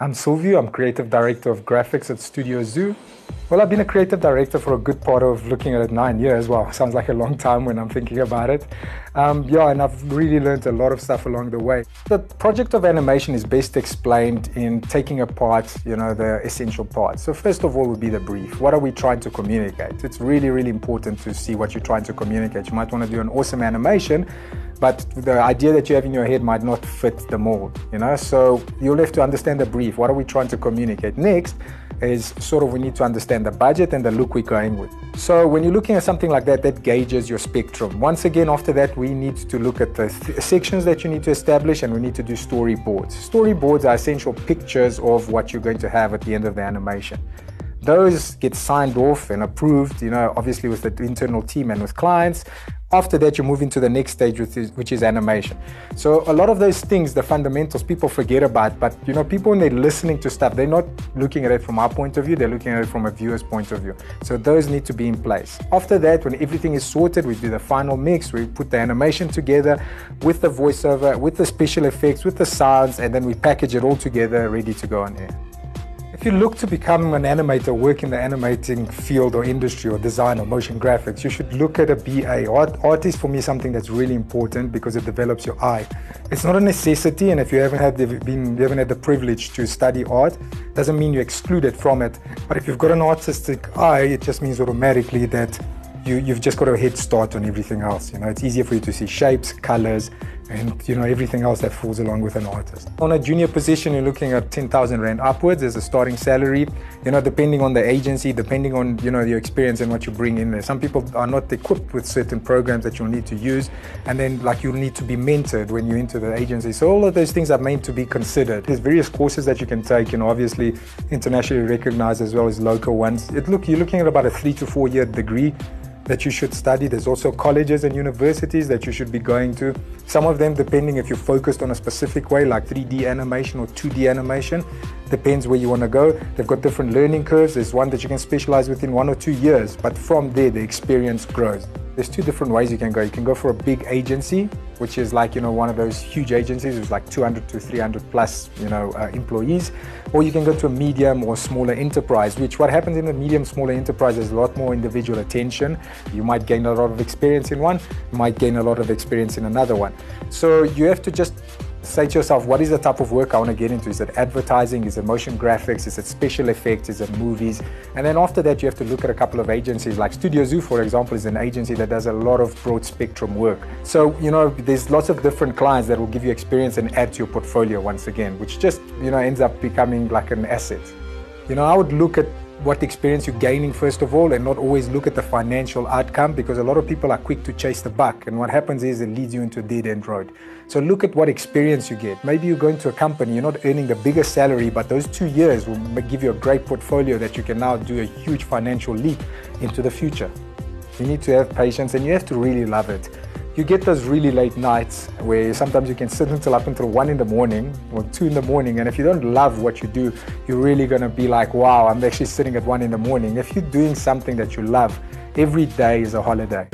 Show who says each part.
Speaker 1: I'm Silvio. I'm creative director of graphics at Studio Zoo. Well, I've been a creative director for a good part of looking at it nine years. Well, sounds like a long time when I'm thinking about it. Um, yeah, and I've really learned a lot of stuff along the way. The project of animation is best explained in taking apart, you know, the essential parts. So first of all would be the brief. What are we trying to communicate? It's really, really important to see what you're trying to communicate. You might want to do an awesome animation, but the idea that you have in your head might not fit the mold, you know? So you'll have to understand the brief. What are we trying to communicate? Next, is sort of we need to understand the budget and the look we're going with. So when you're looking at something like that, that gauges your spectrum. Once again, after that, we need to look at the th- sections that you need to establish and we need to do storyboards. Storyboards are essential pictures of what you're going to have at the end of the animation. Those get signed off and approved, you know, obviously with the internal team and with clients. After that, you move into the next stage, which is, which is animation. So a lot of those things, the fundamentals, people forget about. But you know, people when they're listening to stuff, they're not looking at it from our point of view. They're looking at it from a viewer's point of view. So those need to be in place. After that, when everything is sorted, we do the final mix. We put the animation together with the voiceover, with the special effects, with the sounds, and then we package it all together, ready to go on air. If you look to become an animator, work in the animating field or industry or design or motion graphics, you should look at a BA. Art, art is for me something that's really important because it develops your eye. It's not a necessity, and if you haven't had the, been, you haven't had the privilege to study art, doesn't mean you're excluded from it. But if you've got an artistic eye, it just means automatically that you, you've just got a head start on everything else. You know, it's easier for you to see shapes, colors, and you know everything else that falls along with an artist. On a junior position, you're looking at 10,000 rand upwards as a starting salary. You know, depending on the agency, depending on you know your experience and what you bring in there. Some people are not equipped with certain programs that you'll need to use, and then like you'll need to be mentored when you enter the agency. So all of those things are meant to be considered. There's various courses that you can take. You know, obviously internationally recognized as well as local ones. It look you're looking at about a three to four year degree that you should study. There's also colleges and universities that you should be going to. Some of them, depending if you're focused on a specific way, like 3D animation or 2D animation, depends where you want to go. They've got different learning curves. There's one that you can specialize within one or two years, but from there, the experience grows. There's two different ways you can go. You can go for a big agency, which is like, you know, one of those huge agencies with like 200 to 300 plus, you know, uh, employees. Or you can go to a medium or smaller enterprise, which what happens in a medium, smaller enterprise is a lot more individual attention. You might gain a lot of experience in one, you might gain a lot of experience in another one. So you have to just say to yourself, what is the type of work I want to get into? Is it advertising? Is it motion graphics? Is it special effects? Is it movies? And then after that, you have to look at a couple of agencies. Like Studio Zoo, for example, is an agency that does a lot of broad spectrum work. So, you know, there's lots of different clients that will give you experience and add to your portfolio once again, which just, you know, ends up becoming like an asset. You know, I would look at what experience you're gaining first of all and not always look at the financial outcome because a lot of people are quick to chase the buck and what happens is it leads you into a dead end road. So look at what experience you get. Maybe you're going to a company you're not earning the biggest salary but those two years will give you a great portfolio that you can now do a huge financial leap into the future. You need to have patience and you have to really love it you get those really late nights where sometimes you can sit until up until one in the morning or two in the morning. And if you don't love what you do, you're really going to be like, wow, I'm actually sitting at one in the morning. If you're doing something that you love, every day is a holiday.